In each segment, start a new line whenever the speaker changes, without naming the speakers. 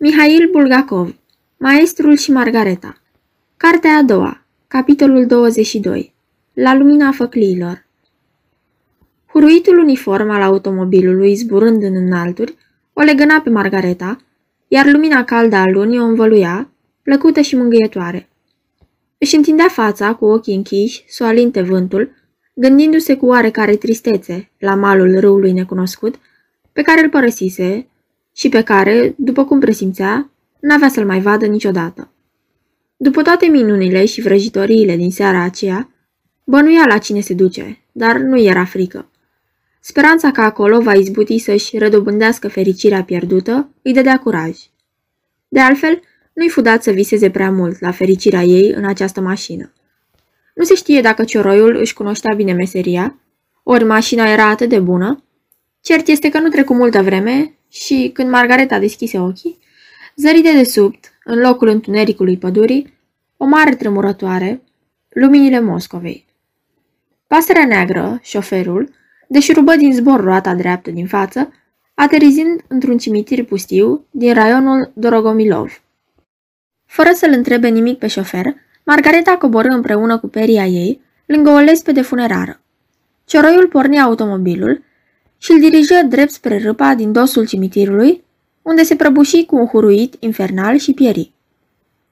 Mihail Bulgakov Maestrul și Margareta Cartea a doua Capitolul 22 La lumina făcliilor Huruitul uniform al automobilului zburând în înalturi o legăna pe Margareta, iar lumina caldă a lunii o învăluia, plăcută și mângâietoare. Își întindea fața cu ochii închiși, să o alinte vântul, gândindu-se cu oarecare tristețe la malul râului necunoscut, pe care îl părăsise și pe care, după cum presimțea, n-avea să-l mai vadă niciodată. După toate minunile și vrăjitoriile din seara aceea, bănuia la cine se duce, dar nu era frică. Speranța că acolo va izbuti să-și redobândească fericirea pierdută îi dădea curaj. De altfel, nu-i fudat să viseze prea mult la fericirea ei în această mașină. Nu se știe dacă cioroiul își cunoștea bine meseria, ori mașina era atât de bună. Cert este că nu trecu multă vreme și, când Margareta deschise ochii, zări de desubt, în locul întunericului pădurii, o mare tremurătoare, luminile Moscovei. Pasărea neagră, șoferul, deșurubă din zbor roata dreaptă din față, aterizind într-un cimitir pustiu din raionul Dorogomilov. Fără să-l întrebe nimic pe șofer, Margareta coborâ împreună cu peria ei lângă o lespede funerară. Cioroiul porni automobilul și îl dirijă drept spre râpa din dosul cimitirului, unde se prăbuși cu un huruit infernal și pieri.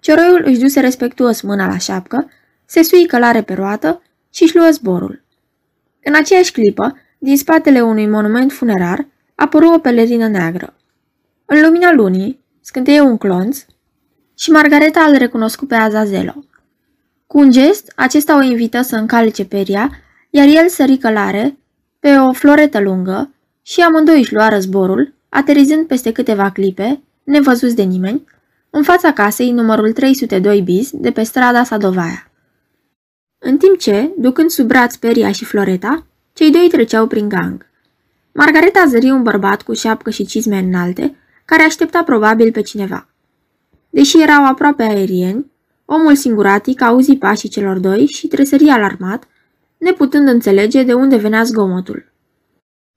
Cioroiul își duse respectuos mâna la șapcă, se sui călare pe roată și își luă zborul. În aceeași clipă, din spatele unui monument funerar, apăru o pelerină neagră. În lumina lunii, scânteie un clonț și Margareta îl recunoscu pe Azazelo. Cu un gest, acesta o invită să încalce peria, iar el sări călare pe o floretă lungă și amândoi își luară zborul, aterizând peste câteva clipe, nevăzuți de nimeni, în fața casei numărul 302 bis de pe strada Sadovaia. În timp ce, ducând sub braț peria și floreta, cei doi treceau prin gang. Margareta zări un bărbat cu șapcă și cizme înalte, care aștepta probabil pe cineva. Deși erau aproape aerieni, omul singuratic auzi pașii celor doi și tresări alarmat, neputând înțelege de unde venea zgomotul.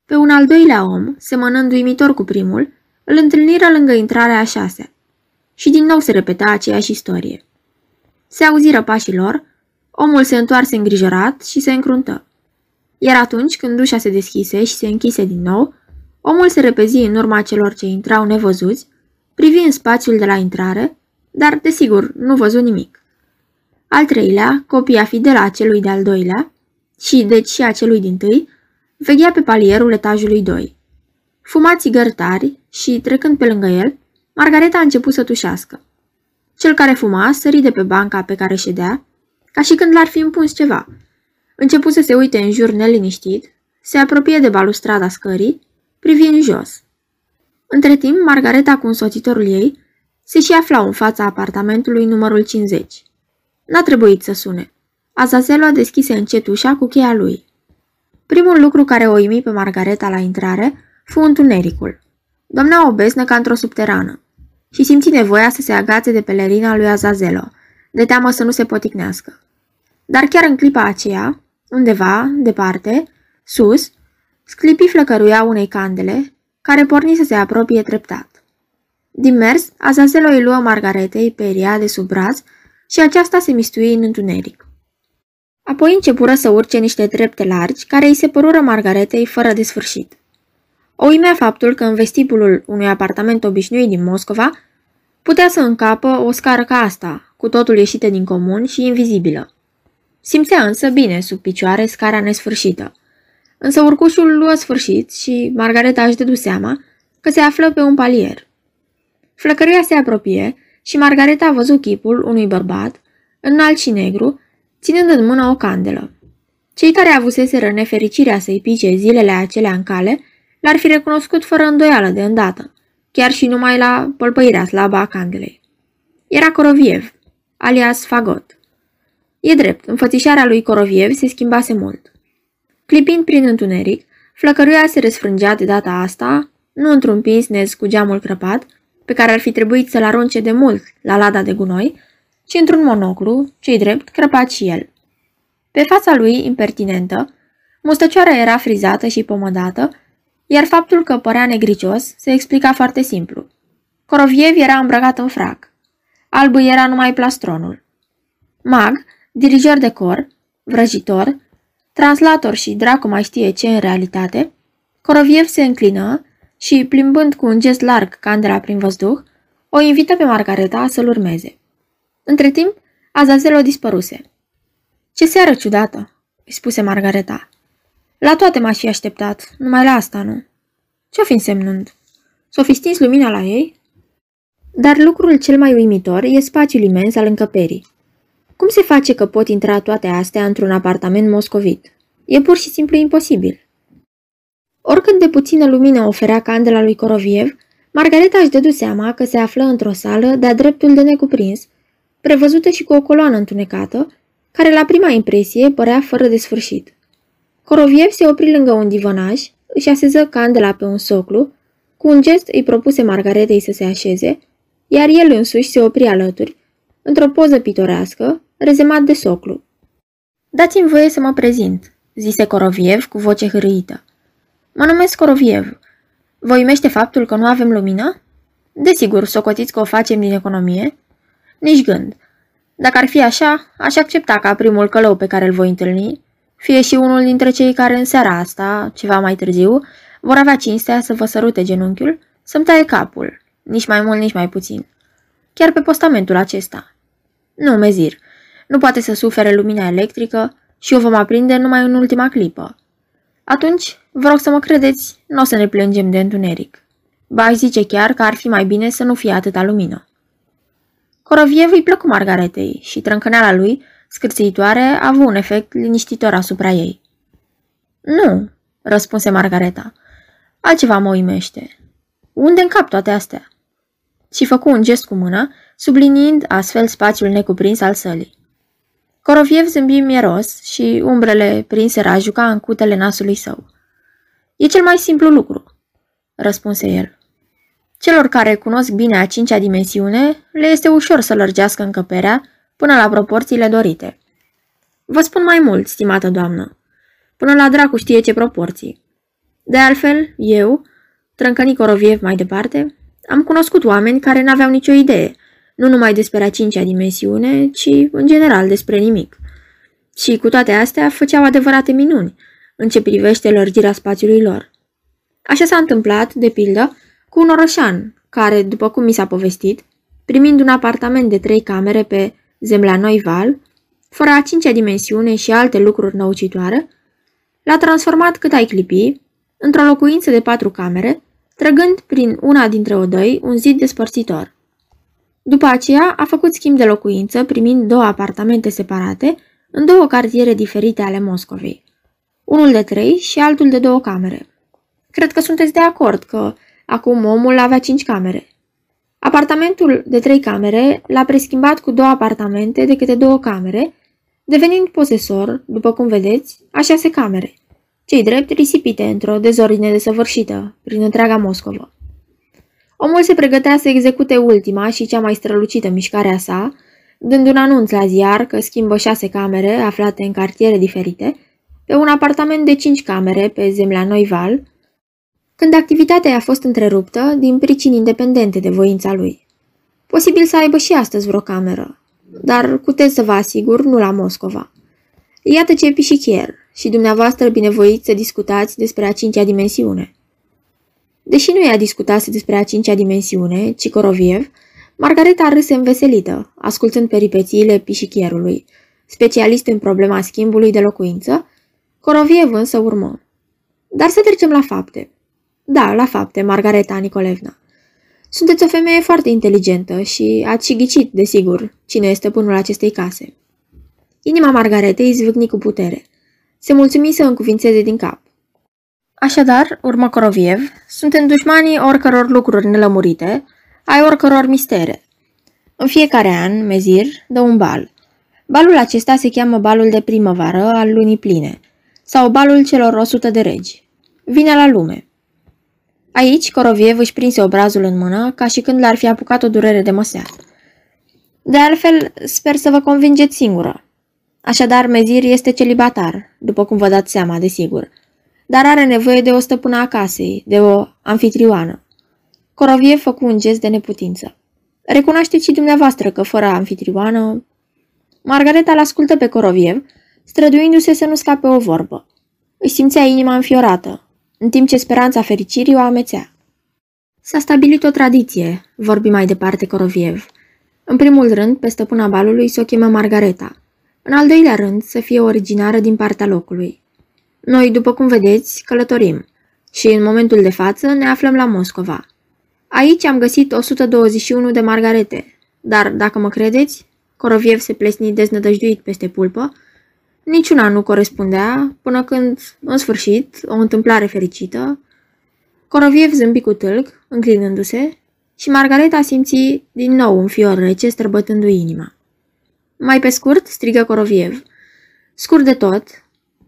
Pe un al doilea om, semănând uimitor cu primul, îl întâlniră lângă intrarea a șase. Și din nou se repeta aceeași istorie. Se auziră pașii lor, omul se întoarse îngrijorat și se încruntă. Iar atunci când ușa se deschise și se închise din nou, omul se repezi în urma celor ce intrau nevăzuți, privi în spațiul de la intrare, dar, desigur, nu văzu nimic. Al treilea, copia fidelă a celui de-al doilea, și deci și a celui din tâi, veghea pe palierul etajului 2. Fuma țigări tari și, trecând pe lângă el, Margareta a început să tușească. Cel care fuma sări de pe banca pe care ședea, ca și când l-ar fi împuns ceva. Început să se uite în jur neliniștit, se apropie de balustrada scării, privi în jos. Între timp, Margareta cu însoțitorul ei se și aflau în fața apartamentului numărul 50. N-a trebuit să sune. Azazelo deschise încet ușa cu cheia lui. Primul lucru care o imi pe Margareta la intrare fu întunericul. Domnea o besnă ca într-o subterană și simți nevoia să se agațe de pelerina lui Azazelo, de teamă să nu se poticnească. Dar chiar în clipa aceea, undeva, departe, sus, sclipi flăcăruia unei candele, care porni să se apropie treptat. Din mers, Azazelo îi luă Margaretei peria de sub braț și aceasta se mistui în întuneric. Apoi începură să urce niște trepte largi, care îi se părură Margaretei fără de sfârșit. O imea faptul că în vestibulul unui apartament obișnuit din Moscova putea să încapă o scară ca asta, cu totul ieșită din comun și invizibilă. Simțea însă bine sub picioare scara nesfârșită. Însă urcușul luă sfârșit și Margareta își dădu seama că se află pe un palier. Flăcăruia se apropie și Margareta a văzut chipul unui bărbat, înalt și negru, ținând în mână o candelă. Cei care avuseseră nefericirea să-i pice zilele acelea în cale, l-ar fi recunoscut fără îndoială de îndată, chiar și numai la pălpăirea slabă a candelei. Era Coroviev, alias Fagot. E drept, înfățișarea lui Coroviev se schimbase mult. Clipind prin întuneric, flăcăruia se răsfrângea de data asta, nu într-un nez cu geamul crăpat, pe care ar fi trebuit să-l arunce de mult la lada de gunoi, ci într-un monoclu, cei drept, crăpat și el. Pe fața lui, impertinentă, mustăcioara era frizată și pomodată, iar faptul că părea negricios se explica foarte simplu. Coroviev era îmbrăcat în frac. Alb era numai plastronul. Mag, dirijor de cor, vrăjitor, translator și dracu mai știe ce în realitate, Coroviev se înclină și, plimbând cu un gest larg candela prin văzduh, o invită pe Margareta să-l urmeze. Între timp, Azazel o dispăruse. Ce seară ciudată, îi spuse Margareta. La toate m-aș fi așteptat, numai la asta nu. Ce-o fi însemnând? S-o fi stins lumina la ei? Dar lucrul cel mai uimitor e spațiul imens al încăperii. Cum se face că pot intra toate astea într-un apartament moscovit? E pur și simplu imposibil. Oricât de puțină lumină oferea candela lui Coroviev, Margareta își dădu seama că se află într-o sală de-a dreptul de necuprins, prevăzută și cu o coloană întunecată, care la prima impresie părea fără de sfârșit. Coroviev se opri lângă un divănaj, își aseză candela pe un soclu, cu un gest îi propuse Margaretei să se așeze, iar el însuși se opri alături, într-o poză pitorească, rezemat de soclu. Dați-mi voie să mă prezint, zise Coroviev cu voce hârâită. Mă numesc Coroviev. Vă uimește faptul că nu avem lumină? Desigur, socotiți că o facem din economie. Nici gând. Dacă ar fi așa, aș accepta ca primul călău pe care îl voi întâlni, fie și unul dintre cei care în seara asta, ceva mai târziu, vor avea cinstea să vă sărute genunchiul, să-mi taie capul, nici mai mult, nici mai puțin. Chiar pe postamentul acesta. Nu, mezir, nu poate să sufere lumina electrică și o vom aprinde numai în ultima clipă. Atunci, vă rog să mă credeți, nu o să ne plângem de întuneric. Ba, aș zice chiar că ar fi mai bine să nu fie atâta lumină. Coroviev îi plăcu Margaretei și trâncăneala lui, scârțăitoare, a avut un efect liniștitor asupra ei. Nu, răspunse Margareta. Altceva mă uimește. Unde încap toate astea? Și făcu un gest cu mâna, subliniind astfel spațiul necuprins al sălii. Coroviev zâmbi mieros și umbrele prinse a juca în cutele nasului său. E cel mai simplu lucru, răspunse el. Celor care cunosc bine a cincea dimensiune, le este ușor să lărgească încăperea până la proporțiile dorite. Vă spun mai mult, stimată doamnă. Până la dracu știe ce proporții. De altfel, eu, trâncăni Coroviev mai departe, am cunoscut oameni care n-aveau nicio idee, nu numai despre a cincea dimensiune, ci în general despre nimic. Și cu toate astea făceau adevărate minuni în ce privește lărgirea spațiului lor. Așa s-a întâmplat, de pildă, cu un orășan, care, după cum mi s-a povestit, primind un apartament de trei camere pe Zemla Noival, fără a cincea dimensiune și alte lucruri năucitoare, l-a transformat cât ai clipi într-o locuință de patru camere, trăgând prin una dintre odăi un zid despărțitor. După aceea a făcut schimb de locuință, primind două apartamente separate în două cartiere diferite ale Moscovei, unul de trei și altul de două camere. Cred că sunteți de acord că acum omul avea cinci camere. Apartamentul de trei camere l-a preschimbat cu două apartamente de câte două camere, devenind posesor, după cum vedeți, a șase camere, cei drept risipite într-o dezordine desăvârșită prin întreaga Moscovă. Omul se pregătea să execute ultima și cea mai strălucită mișcare a sa, dând un anunț la ziar că schimbă șase camere aflate în cartiere diferite, pe un apartament de cinci camere pe Zemla Noival, când activitatea a fost întreruptă din pricini independente de voința lui. Posibil să aibă și astăzi vreo cameră, dar puteți să vă asigur, nu la Moscova. Iată ce pișichier și dumneavoastră binevoiți să discutați despre a cincea dimensiune. Deși nu i-a discutase despre a cincea dimensiune, ci Coroviev, Margareta râse înveselită, ascultând peripețiile pișichierului, specialist în problema schimbului de locuință, Coroviev însă urmă. Dar să trecem la fapte. Da, la fapte, Margareta Nicolevna. Sunteți o femeie foarte inteligentă și ați și ghicit, desigur, cine este stăpânul acestei case. Inima Margaretei zvâcni cu putere. Se mulțumi să încuvințeze din cap. Așadar, urmă Coroviev, suntem dușmanii oricăror lucruri nelămurite, ai oricăror mistere. În fiecare an, Mezir dă un bal. Balul acesta se cheamă balul de primăvară al lunii pline, sau balul celor 100 de regi. Vine la lume. Aici, Coroviev își prinse obrazul în mână, ca și când l-ar fi apucat o durere de măsea. De altfel, sper să vă convingeți singură. Așadar, Mezir este celibatar, după cum vă dați seama, desigur, dar are nevoie de o stăpână a casei, de o anfitrioană. Corovie făcu un gest de neputință. Recunoașteți și dumneavoastră că fără anfitrioană... Margareta l ascultă pe Coroviev, străduindu-se să nu scape o vorbă. Îi simțea inima înfiorată, în timp ce speranța fericirii o amețea. S-a stabilit o tradiție, vorbi mai departe Coroviev. În primul rând, pe stăpâna balului să o chemă Margareta. În al doilea rând, să fie originară din partea locului. Noi, după cum vedeți, călătorim și în momentul de față ne aflăm la Moscova. Aici am găsit 121 de margarete, dar, dacă mă credeți, Coroviev se plesni deznădăjduit peste pulpă, niciuna nu corespundea până când, în sfârșit, o întâmplare fericită, Coroviev zâmbi cu tâlc, înclinându-se, și Margareta simți din nou un fior rece străbătându-i inima. Mai pe scurt, strigă Coroviev. Scurt de tot,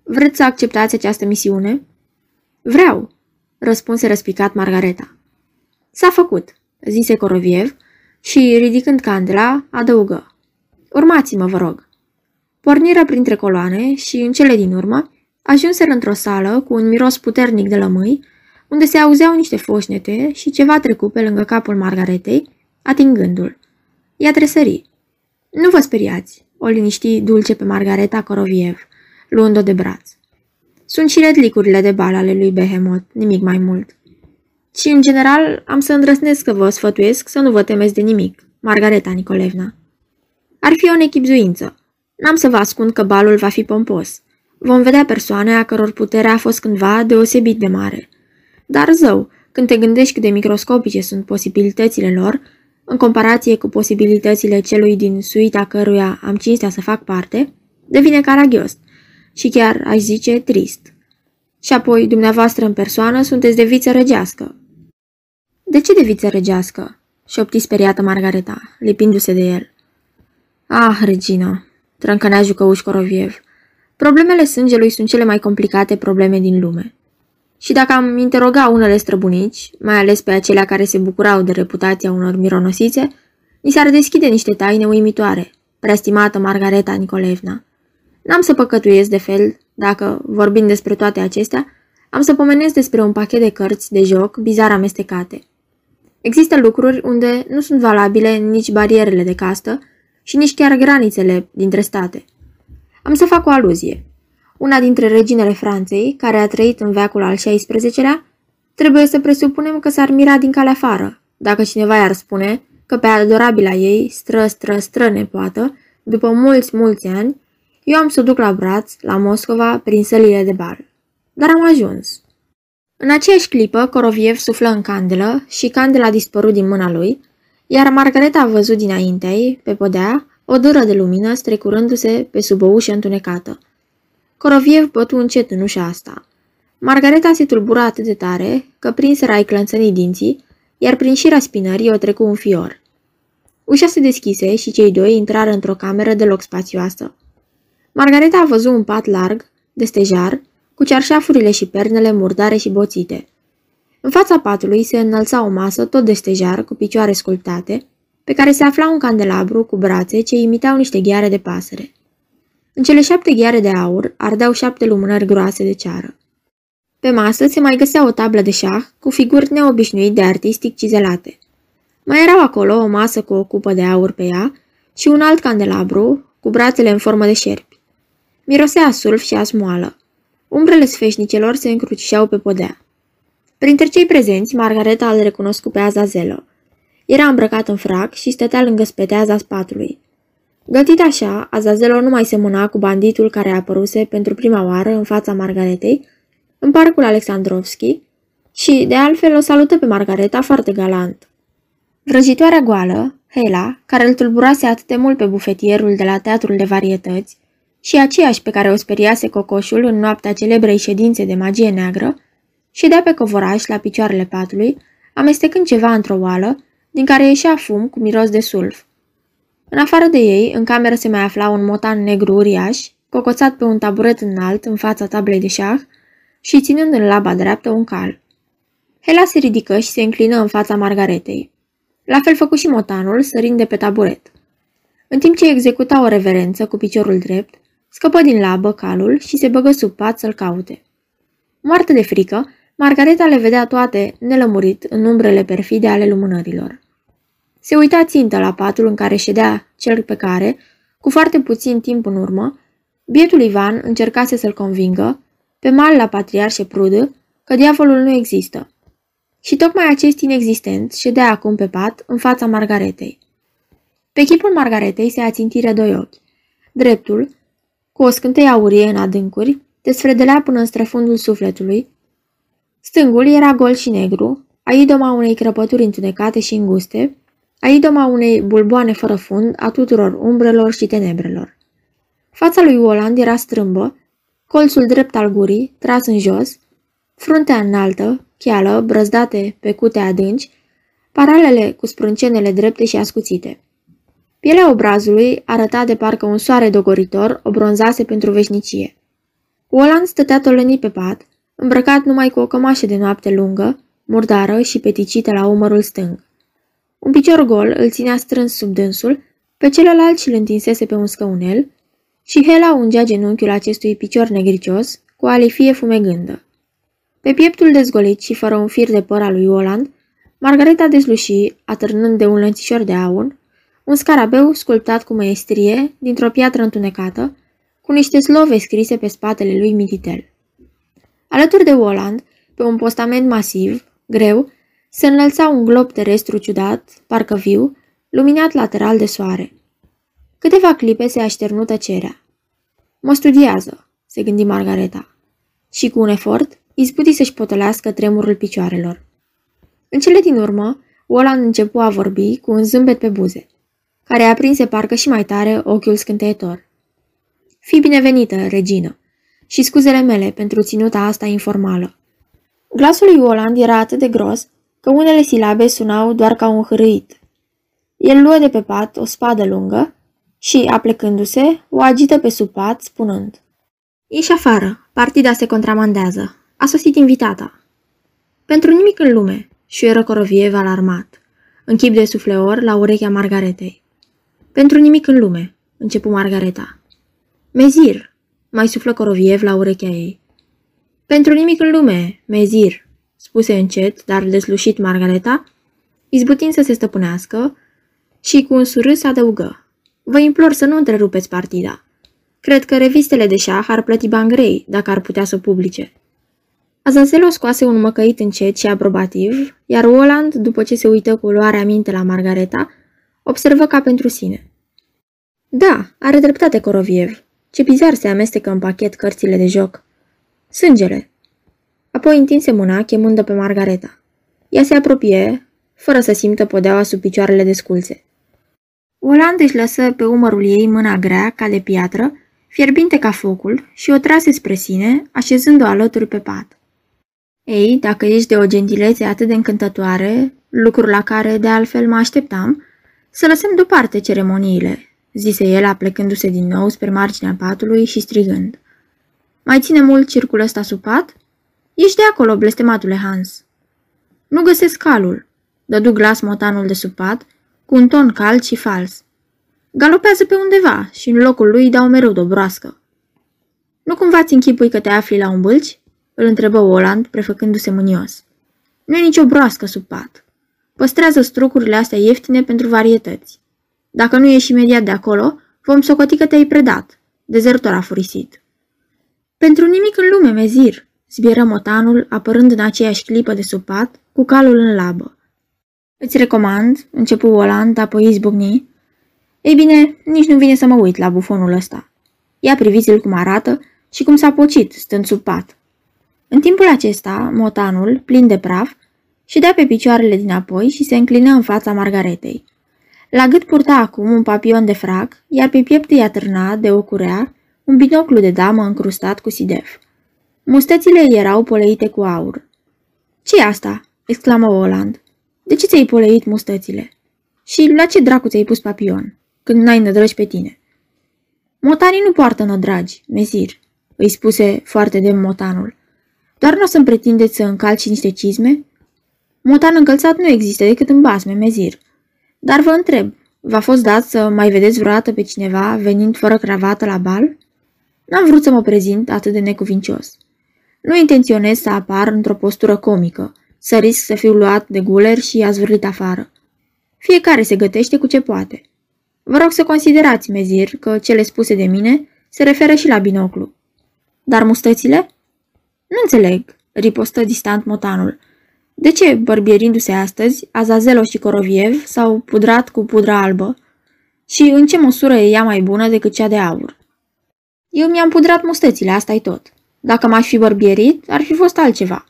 vreți să acceptați această misiune? Vreau, răspunse răspicat Margareta. S-a făcut, zise Coroviev și, ridicând candela, adăugă. Urmați-mă, vă rog. Porniră printre coloane și, în cele din urmă, ajunseră într-o sală cu un miros puternic de lămâi, unde se auzeau niște foșnete și ceva trecu pe lângă capul Margaretei, atingându-l. Ea tresări. Nu vă speriați, o liniști dulce pe Margareta Coroviev, luând-o de braț. Sunt și redlicurile de bal ale lui Behemoth, nimic mai mult. Și, în general, am să îndrăsnesc că vă sfătuiesc să nu vă temeți de nimic, Margareta Nicolevna. Ar fi o nechipzuință. N-am să vă ascund că balul va fi pompos. Vom vedea persoane a căror putere a fost cândva deosebit de mare. Dar zău, când te gândești cât de microscopice sunt posibilitățile lor, în comparație cu posibilitățile celui din suita căruia am cinstea să fac parte, devine caragios și chiar, aș zice, trist. Și apoi, dumneavoastră în persoană, sunteți de viță răgească. De ce de viță răgească? șopti speriată Margareta, lipindu-se de el. Ah, regina, trâncănea jucăuș Coroviev, problemele sângelui sunt cele mai complicate probleme din lume. Și dacă am interoga unele străbunici, mai ales pe acelea care se bucurau de reputația unor mironosițe, ni s-ar deschide niște taine uimitoare, preestimată Margareta Nicolevna. N-am să păcătuiesc de fel, dacă, vorbind despre toate acestea, am să pomenesc despre un pachet de cărți de joc bizar amestecate. Există lucruri unde nu sunt valabile nici barierele de castă și nici chiar granițele dintre state. Am să fac o aluzie. Una dintre reginele Franței, care a trăit în veacul al XVI-lea, trebuie să presupunem că s-ar mira din calea afară, dacă cineva i-ar spune că pe adorabila ei, stră, stră, stră nepoată, după mulți, mulți ani, eu am să o duc la braț, la Moscova, prin sălile de bar. Dar am ajuns. În aceeași clipă, Coroviev suflă în candelă și candela a dispărut din mâna lui, iar Margareta a văzut dinaintea ei, pe podea, o dâră de lumină strecurându-se pe sub o ușă întunecată. Coroviev bătu încet în ușa asta. Margareta se tulbura atât de tare că prinseră ai clănțănii dinții, iar prin șira spinării o trecu un fior. Ușa se deschise și cei doi intrară într-o cameră deloc spațioasă. Margareta a văzut un pat larg, de stejar, cu cearșafurile și pernele murdare și boțite. În fața patului se înălța o masă tot de stejar cu picioare sculptate, pe care se afla un candelabru cu brațe ce imitau niște gheare de pasăre. În cele șapte gheare de aur ardeau șapte lumânări groase de ceară. Pe masă se mai găsea o tablă de șah cu figuri neobișnuit de artistic cizelate. Mai erau acolo o masă cu o cupă de aur pe ea și un alt candelabru cu brațele în formă de șerpi. Mirosea sulf și asmoală. Umbrele sfeșnicelor se încrucișeau pe podea. Printre cei prezenți, Margareta îl recunoscu pe Azazelo. Era îmbrăcat în frac și stătea lângă speteaza spatului. Gătit așa, Azazelo nu mai semăna cu banditul care apăruse pentru prima oară în fața Margaretei, în parcul Alexandrovski, și, de altfel, o salută pe Margareta foarte galant. Vrăjitoarea goală, Hela, care îl tulburase atât de mult pe bufetierul de la teatrul de varietăți, și aceeași pe care o speriase cocoșul în noaptea celebrei ședințe de magie neagră, ședea pe covoraș la picioarele patului, amestecând ceva într-o oală, din care ieșea fum cu miros de sulf. În afară de ei, în cameră se mai afla un motan negru uriaș, cocoțat pe un taburet înalt în fața tablei de șah și ținând în laba dreaptă un cal. Hela se ridică și se înclină în fața Margaretei. La fel făcu și motanul, sărind de pe taburet. În timp ce executa o reverență cu piciorul drept, scăpă din labă calul și se băgă sub pat să-l caute. Moartă de frică, Margareta le vedea toate, nelămurit, în umbrele perfide ale lumânărilor. Se uita țintă la patul în care ședea cel pe care, cu foarte puțin timp în urmă, bietul Ivan încercase să-l convingă, pe mal la patriar și prudă, că diavolul nu există. Și tocmai acest inexistent ședea acum pe pat, în fața Margaretei. Pe chipul Margaretei se ațintire doi ochi. Dreptul, cu o scânteie aurie în adâncuri, desfredelea până în străfundul sufletului. Stângul era gol și negru, a idoma unei crăpături întunecate și înguste, a idoma unei bulboane fără fund a tuturor umbrelor și tenebrelor. Fața lui Oland era strâmbă, colțul drept al gurii, tras în jos, fruntea înaltă, cheală, brăzdate pe cute adânci, paralele cu sprâncenele drepte și ascuțite. Pielea obrazului arăta de parcă un soare dogoritor o bronzase pentru veșnicie. Oland stătea tolănit pe pat, îmbrăcat numai cu o cămașă de noapte lungă, murdară și peticită la umărul stâng. Un picior gol îl ținea strâns sub dânsul, pe celălalt și îl întinsese pe un scăunel și Hela ungea genunchiul acestui picior negricios cu alifie fumegândă. Pe pieptul dezgolit și fără un fir de păr al lui Oland, Margareta dezluși, atârnând de un lănțișor de aur, un scarabeu sculptat cu maestrie dintr-o piatră întunecată, cu niște slove scrise pe spatele lui mititel. Alături de Oland, pe un postament masiv, greu, se înălța un glob terestru ciudat, parcă viu, luminat lateral de soare. Câteva clipe se așternu tăcerea. Mă studiază, se gândi Margareta. Și cu un efort, izbuti să-și potolească tremurul picioarelor. În cele din urmă, Oland începu a vorbi cu un zâmbet pe buze, care aprinse parcă și mai tare ochiul scânteitor. Fii binevenită, regină, și scuzele mele pentru ținuta asta informală. Glasul lui Oland era atât de gros că unele silabe sunau doar ca un hârâit. El luă de pe pat o spadă lungă și, aplecându-se, o agită pe sub pat, spunând Ieși afară, partida se contramandează. A sosit invitata. Pentru nimic în lume, șuieră Coroviev alarmat, în chip de sufleor la urechea Margaretei. Pentru nimic în lume, începu Margareta. Mezir, mai suflă Coroviev la urechea ei. Pentru nimic în lume, mezir, spuse încet, dar deslușit Margareta, izbutind să se stăpânească și cu un surâs adăugă. Vă implor să nu întrerupeți partida. Cred că revistele de șah ar plăti bani grei dacă ar putea să o publice. Azazelo scoase un măcăit încet și aprobativ, iar Roland, după ce se uită cu luarea minte la Margareta, observă ca pentru sine. Da, are dreptate Coroviev. Ce bizar se amestecă în pachet cărțile de joc. Sângele, Apoi întinse mâna, chemând pe Margareta. Ea se apropie, fără să simtă podeaua sub picioarele desculțe. Oland își lăsă pe umărul ei mâna grea, ca de piatră, fierbinte ca focul, și o trase spre sine, așezând-o alături pe pat. Ei, dacă ești de o gentilețe atât de încântătoare, lucru la care, de altfel, mă așteptam, să lăsăm deoparte ceremoniile, zise el aplecându-se din nou spre marginea patului și strigând. Mai ține mult circul ăsta sub pat? Ești de acolo, blestematule Hans. Nu găsesc calul, dădu glas motanul de sub pat, cu un ton cald și fals. Galopează pe undeva și în locul lui dau mereu o broască. Nu cumva ți închipui că te afli la un bâlci? Îl întrebă Oland, prefăcându-se mânios. Nu e nicio broască sub pat. Păstrează strucurile astea ieftine pentru varietăți. Dacă nu ieși imediat de acolo, vom socoti că te-ai predat. Dezertor a furisit. Pentru nimic în lume, mezir, zbieră motanul, apărând în aceeași clipă de sub pat, cu calul în labă. Îți recomand, începu Oland, apoi izbucni. Ei bine, nici nu vine să mă uit la bufonul ăsta. Ia priviți-l cum arată și cum s-a pocit, stând sub pat. În timpul acesta, motanul, plin de praf, și dea pe picioarele dinapoi și se înclină în fața Margaretei. La gât purta acum un papion de frac, iar pe piept îi atârna, de o curea, un binoclu de damă încrustat cu sidef. Mustățile erau poleite cu aur. ce asta?" exclamă Oland. De ce ți-ai poleit mustățile? Și la ce dracu ți-ai pus papion, când n-ai nădragi pe tine?" Motanii nu poartă nădragi, mezir," îi spuse foarte de motanul. Doar nu o să-mi pretindeți să încalci niște cizme?" Motan încălțat nu există decât în basme, mezir. Dar vă întreb, v-a fost dat să mai vedeți vreodată pe cineva venind fără cravată la bal? N-am vrut să mă prezint atât de necuvincios. Nu intenționez să apar într-o postură comică, să risc să fiu luat de guler și azvârlit afară. Fiecare se gătește cu ce poate. Vă rog să considerați, mezir, că cele spuse de mine se referă și la binoclu. Dar mustățile? Nu înțeleg, ripostă distant motanul. De ce, bărbierindu-se astăzi, Azazelo și Coroviev s-au pudrat cu pudra albă? Și în ce măsură e ea mai bună decât cea de aur? Eu mi-am pudrat mustățile, asta e tot. Dacă m-aș fi bărbierit, ar fi fost altceva.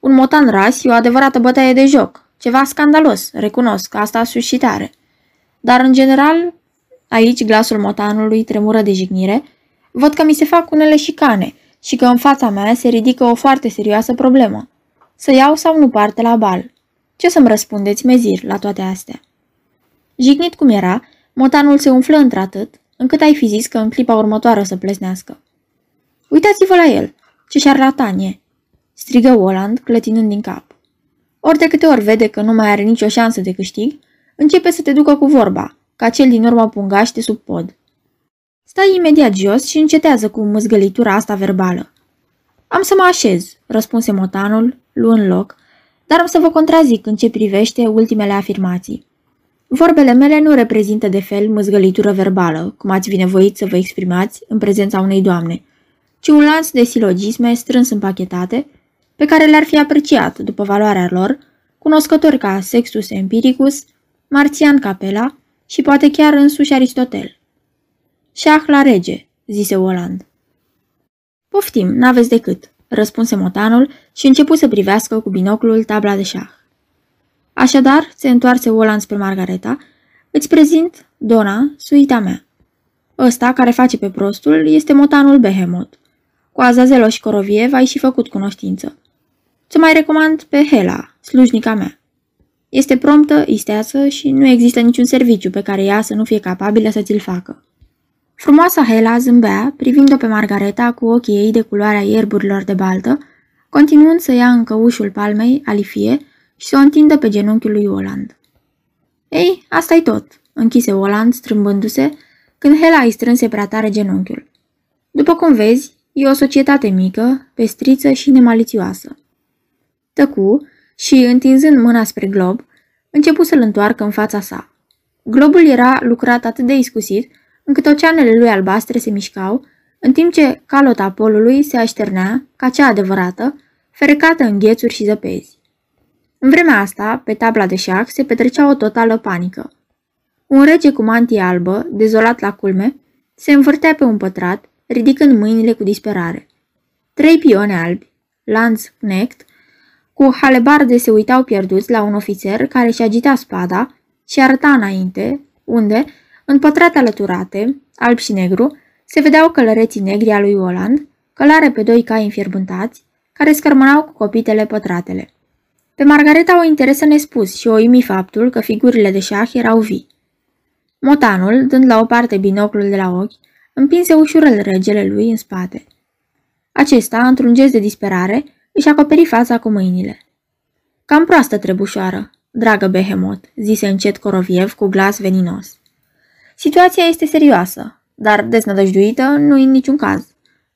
Un motan ras e o adevărată bătaie de joc. Ceva scandalos, recunosc, asta suscitare. Dar, în general, aici glasul motanului tremură de jignire, văd că mi se fac unele șicane și că în fața mea se ridică o foarte serioasă problemă. Să iau sau nu parte la bal? Ce să-mi răspundeți, mezir, la toate astea? Jignit cum era, motanul se umflă într-atât, încât ai fi zis că în clipa următoare o să plesnească. Uitați-vă la el! Ce șarlatanie! strigă Oland, clătinând din cap. Ori de câte ori vede că nu mai are nicio șansă de câștig, începe să te ducă cu vorba, ca cel din urmă pungaște sub pod. Stai imediat jos și încetează cu mâzgălitura asta verbală. Am să mă așez, răspunse motanul, luând loc, dar am să vă contrazic în ce privește ultimele afirmații. Vorbele mele nu reprezintă de fel mâzgălitură verbală, cum ați binevoit să vă exprimați în prezența unei doamne, ci un lanț de silogisme strâns împachetate, pe care le-ar fi apreciat, după valoarea lor, cunoscători ca Sextus Empiricus, Marțian Capela și poate chiar însuși Aristotel. Șah la rege, zise Oland. Poftim, n-aveți decât, răspunse motanul și începu să privească cu binoclul tabla de șah. Așadar, se întoarse Oland spre Margareta, îți prezint, Dona, suita mea. Ăsta, care face pe prostul, este motanul Behemoth. Cu Azazelo și Coroviev ai și făcut cunoștință. Ți mai recomand pe Hela, slujnica mea. Este promptă, isteață și nu există niciun serviciu pe care ea să nu fie capabilă să ți-l facă. Frumoasa Hela zâmbea, privind-o pe Margareta cu ochii ei de culoarea ierburilor de baltă, continuând să ia în căușul palmei, alifie, și să o întindă pe genunchiul lui Oland. Ei, asta e tot, închise Oland strâmbându-se, când Hela îi strânse prea tare genunchiul. După cum vezi, e o societate mică, pestriță și nemalițioasă. Tăcu și, întinzând mâna spre glob, începu să-l întoarcă în fața sa. Globul era lucrat atât de iscusit, încât oceanele lui albastre se mișcau, în timp ce calota polului se așternea, ca cea adevărată, ferecată în ghețuri și zăpezi. În vremea asta, pe tabla de șac, se petrecea o totală panică. Un rege cu mantie albă, dezolat la culme, se învârtea pe un pătrat, ridicând mâinile cu disperare. Trei pioni albi, Lanz Knecht, cu halebarde se uitau pierduți la un ofițer care și agita spada și arăta înainte, unde, în pătrate alăturate, alb și negru, se vedeau călăreții negri a lui Oland, călare pe doi cai înfierbântați, care scărmânau cu copitele pătratele. Pe Margareta o interesă nespus și o imi faptul că figurile de șah erau vii. Motanul, dând la o parte binoclul de la ochi, împinse ușurel regele lui în spate. Acesta, într-un gest de disperare, își acoperi fața cu mâinile. Cam proastă trebușoară, dragă Behemot, zise încet Coroviev cu glas veninos. Situația este serioasă, dar deznădăjduită nu în niciun caz,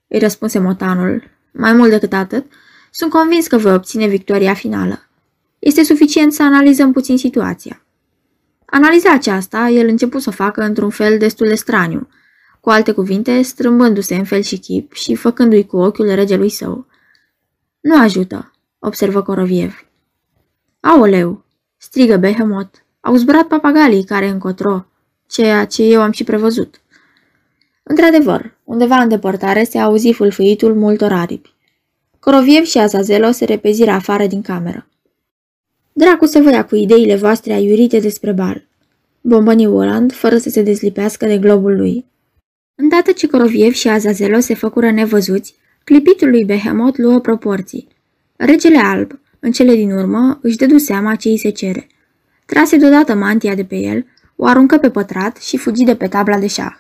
îi răspunse motanul. Mai mult decât atât, sunt convins că voi obține victoria finală. Este suficient să analizăm puțin situația. Analiza aceasta, el început să o facă într-un fel destul de straniu, cu alte cuvinte, strâmbându-se în fel și chip și făcându-i cu ochiul regelui său. Nu ajută, observă Coroviev. Aoleu, strigă Behemoth. Au zburat papagalii care încotro, ceea ce eu am și prevăzut. Într-adevăr, undeva în depărtare se auzi fulfuitul multor aripi. Coroviev și Azazelo se repeziră afară din cameră. Dracu să vă ia cu ideile voastre aiurite despre bal. Bombăni Oland, fără să se dezlipească de globul lui. Îndată ce Coroviev și Azazelo se făcură nevăzuți, clipitul lui Behemoth luă proporții. Regele alb, în cele din urmă, își dădu seama ce îi se cere. Trase deodată mantia de pe el, o aruncă pe pătrat și fugi de pe tabla de șah.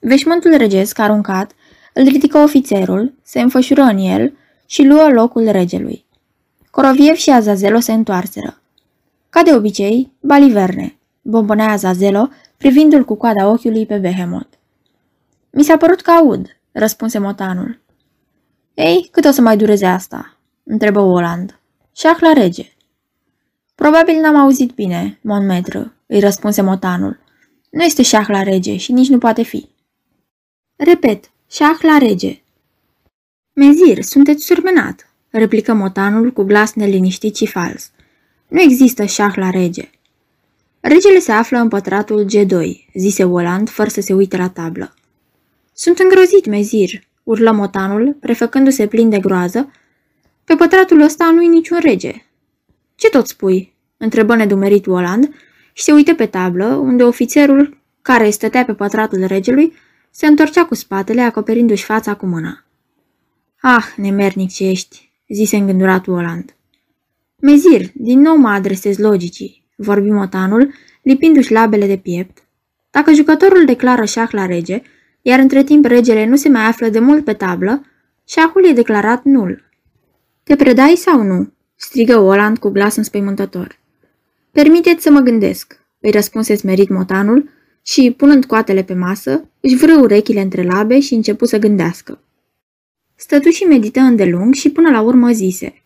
Veșmântul regesc aruncat, îl ridică ofițerul, se înfășură în el și luă locul regelui. Coroviev și Azazelo se întoarseră. Ca de obicei, baliverne, bombonea Azazelo, privindu-l cu coada ochiului pe Behemoth. Mi s-a părut că aud, răspunse motanul. Ei, cât o să mai dureze asta? întrebă Oland. Șah la rege. Probabil n-am auzit bine, mon metru, îi răspunse motanul. Nu este șah la rege și nici nu poate fi. Repet, șah la rege. Mezir, sunteți surmenat, replică motanul cu glas neliniștit și fals. Nu există șah la rege. Regele se află în pătratul G2, zise Oland, fără să se uite la tablă. Sunt îngrozit, mezir, urlă motanul, prefăcându-se plin de groază. Pe pătratul ăsta nu-i niciun rege. Ce tot spui? întrebă nedumerit Oland și se uită pe tablă, unde ofițerul, care stătea pe pătratul regelui, se întorcea cu spatele, acoperindu-și fața cu mâna. Ah, nemernic ce ești, zise îngândurat Oland. Mezir, din nou mă adresez logicii, vorbi motanul, lipindu-și labele de piept. Dacă jucătorul declară șah la rege, iar între timp regele nu se mai află de mult pe tablă, șahul e declarat nul. Te predai sau nu? strigă Oland cu glas înspăimântător. Permiteți să mă gândesc, îi răspunse smerit motanul și, punând coatele pe masă, își vră urechile între labe și începu să gândească. Stătu și medită îndelung și până la urmă zise,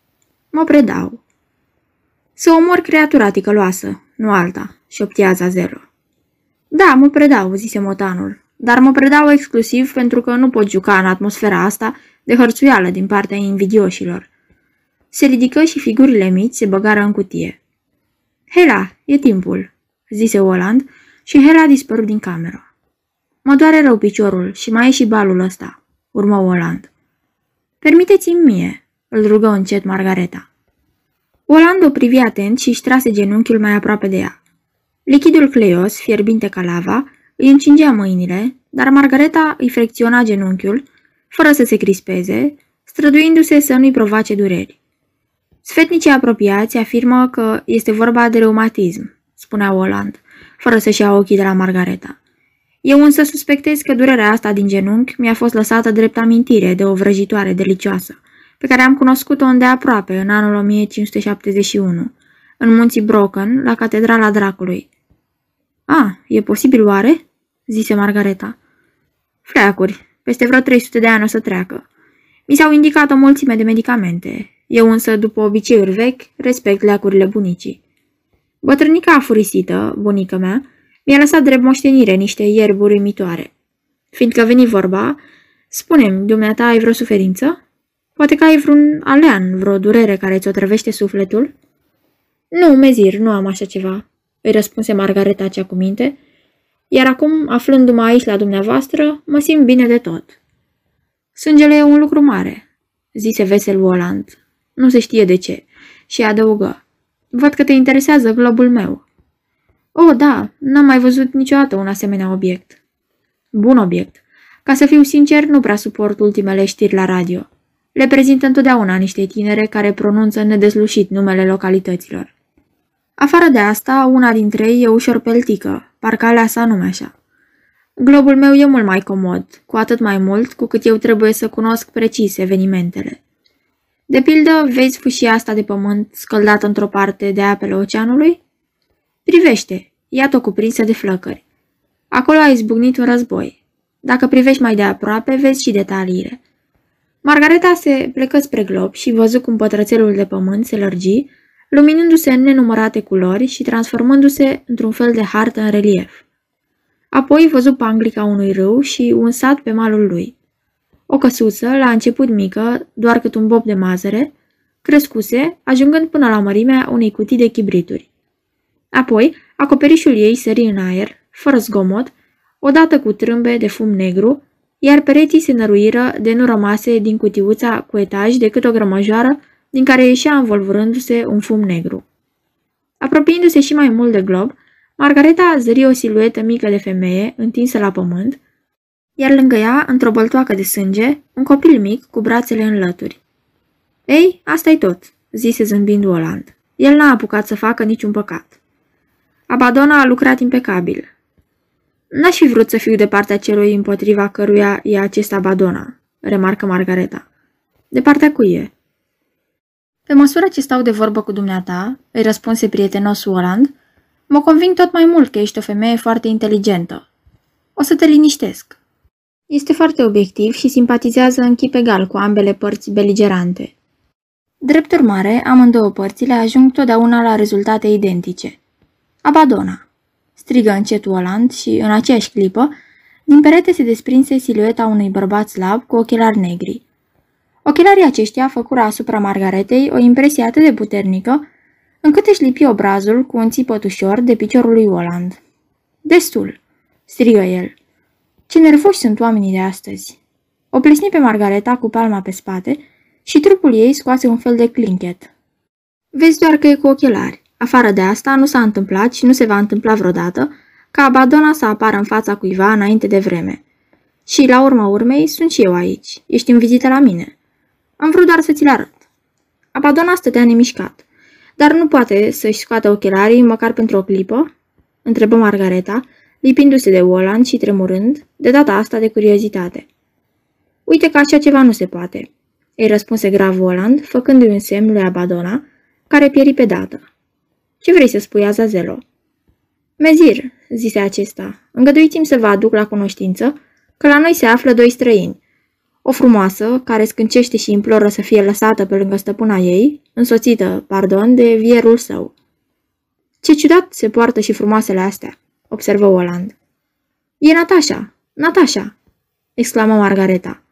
Mă predau. Să omor creatura ticăloasă, nu alta, șoptează zero. Da, mă predau, zise motanul, dar mă predau exclusiv pentru că nu pot juca în atmosfera asta de hărțuială din partea invidioșilor. Se ridică și figurile mici se băgară în cutie. Hela, e timpul, zise Oland și Hela dispărut din cameră. Mă doare rău piciorul și mai e și balul ăsta, urmă Oland. Permiteți-mi mie, îl rugă încet Margareta. Oland o privi atent și își trase genunchiul mai aproape de ea. Lichidul cleios, fierbinte ca lava, îi încingea mâinile, dar Margareta îi frecționa genunchiul, fără să se crispeze, străduindu-se să nu-i provoace dureri. Sfetnicii apropiați afirmă că este vorba de reumatism, spunea Oland, fără să-și ia ochii de la Margareta. Eu însă suspectez că durerea asta din genunchi mi-a fost lăsată drept amintire de o vrăjitoare delicioasă, pe care am cunoscut-o îndeaproape în anul 1571, în munții Broken, la Catedrala Dracului. A, e posibil oare?" zise Margareta. Fleacuri, peste vreo 300 de ani o să treacă. Mi s-au indicat o mulțime de medicamente. Eu însă, după obiceiuri vechi, respect leacurile bunicii. Bătrânica afurisită, bunica mea, mi-a lăsat drept moștenire niște ierburi uimitoare. Fiindcă veni vorba, spune-mi, dumneata, ai vreo suferință? Poate că ai vreun alean, vreo durere care ți-o trăvește sufletul? Nu, mezir, nu am așa ceva, îi răspunse Margareta cea cu minte, iar acum, aflându-mă aici la dumneavoastră, mă simt bine de tot. Sângele e un lucru mare, zise vesel Oland. Nu se știe de ce. Și adăugă. Văd că te interesează globul meu. Oh, da, n-am mai văzut niciodată un asemenea obiect. Bun obiect. Ca să fiu sincer, nu prea suport ultimele știri la radio. Le prezintă întotdeauna niște tinere care pronunță nedeslușit numele localităților. Afară de asta, una dintre ei e ușor peltică, parcă alea sa nume așa. Globul meu e mult mai comod, cu atât mai mult cu cât eu trebuie să cunosc precis evenimentele. De pildă, vezi fâșia asta de pământ scăldată într-o parte de apele oceanului? Privește, iată-o cuprinsă de flăcări. Acolo a izbucnit un război. Dacă privești mai de aproape, vezi și detaliile. Margareta se plecă spre glob și văzu cum pătrățelul de pământ se lărgi, luminându-se în nenumărate culori și transformându-se într-un fel de hartă în relief. Apoi văzu panglica unui râu și un sat pe malul lui. O căsuță, la început mică, doar cât un bob de mazăre, crescuse, ajungând până la mărimea unei cutii de chibrituri. Apoi, acoperișul ei sări în aer, fără zgomot, odată cu trâmbe de fum negru, iar pereții se năruiră de nu rămase din cutiuța cu etaj decât o grămăjoară din care ieșea învolvurându-se un fum negru. Apropiindu-se și mai mult de glob, Margareta zări o siluetă mică de femeie întinsă la pământ, iar lângă ea, într-o băltoacă de sânge, un copil mic cu brațele în lături. Ei, asta-i tot, zise zâmbind Oland. El n-a apucat să facă niciun păcat. Abadona a lucrat impecabil. N-aș fi vrut să fiu de partea celui împotriva căruia e acest Abadona, remarcă Margareta. De partea cui e? Pe măsură ce stau de vorbă cu dumneata, îi răspunse prietenos Oland, mă conving tot mai mult că ești o femeie foarte inteligentă. O să te liniștesc. Este foarte obiectiv și simpatizează în chip egal cu ambele părți beligerante. Drept urmare, amândouă părțile ajung totdeauna la rezultate identice. Abadona! strigă încet Oland și, în aceeași clipă, din perete se desprinse silueta unui bărbat slab cu ochelari negri. Ochelarii aceștia făcură asupra Margaretei o impresie atât de puternică, încât își lipi obrazul cu un țipăt ușor de piciorul lui Oland. Destul, strigă el. Ce nervoși sunt oamenii de astăzi. O plesni pe Margareta cu palma pe spate și trupul ei scoase un fel de clinchet. Vezi doar că e cu ochelari. Afară de asta, nu s-a întâmplat și nu se va întâmpla vreodată ca Abadona să apară în fața cuiva înainte de vreme. Și, la urma urmei, sunt și eu aici. Ești în vizită la mine. Am vrut doar să ți-l arăt. Abadona stătea nemișcat. Dar nu poate să-și scoată ochelarii măcar pentru o clipă? Întrebă Margareta, lipindu-se de Oland și tremurând, de data asta de curiozitate. Uite că așa ceva nu se poate, îi răspunse grav Oland, făcându-i un semn lui Abadona, care pieri pe dată. Ce vrei să spui, Azazelo? Mezir, zise acesta, îngăduiți-mi să vă aduc la cunoștință că la noi se află doi străini. O frumoasă, care scâncește și imploră să fie lăsată pe lângă stăpâna ei, însoțită, pardon, de vierul său. Ce ciudat se poartă și frumoasele astea, observă Oland. E Natasha, Natasha, exclamă Margareta.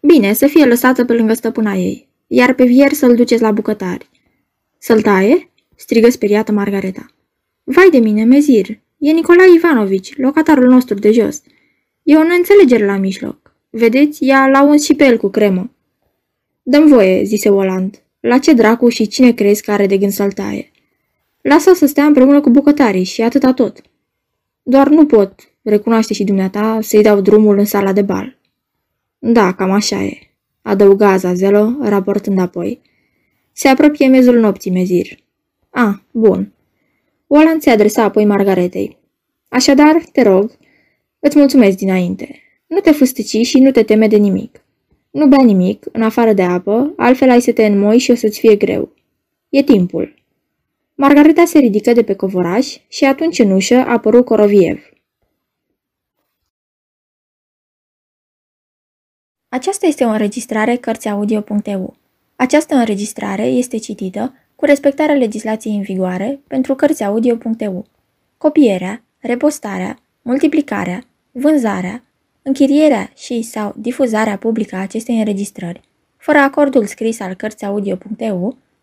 Bine, să fie lăsată pe lângă stăpâna ei, iar pe vier să-l duceți la bucătari. Să-l taie? strigă speriată Margareta. Vai de mine, mezir, e Nicolae Ivanovici, locatarul nostru de jos. E o neînțelegere la mijloc. Vedeți, ea l-a uns și pe el cu cremă. Dăm voie, zise Oland. La ce dracu și cine crezi că are de gând să-l taie? Lasă să stea împreună cu bucătarii și atâta tot. Doar nu pot, recunoaște și dumneata, să-i dau drumul în sala de bal. Da, cam așa e, adăuga Azazelo, raportând apoi. Se apropie mezul nopții, mezir. Ah, bun. Oland se adresa apoi Margaretei. Așadar, te rog, îți mulțumesc dinainte. Nu te fâstăci și nu te teme de nimic. Nu bea nimic, în afară de apă, altfel ai să te înmoi și o să-ți fie greu. E timpul. Margareta se ridică de pe covoraș și atunci în ușă apăru Coroviev. Aceasta este o înregistrare Cărțiaudio.eu. Această înregistrare este citită cu respectarea legislației în vigoare pentru Cărțiaudio.eu. Copierea, repostarea, multiplicarea, vânzarea, închirierea și sau difuzarea publică a acestei înregistrări, fără acordul scris al Cărțiaudio.eu,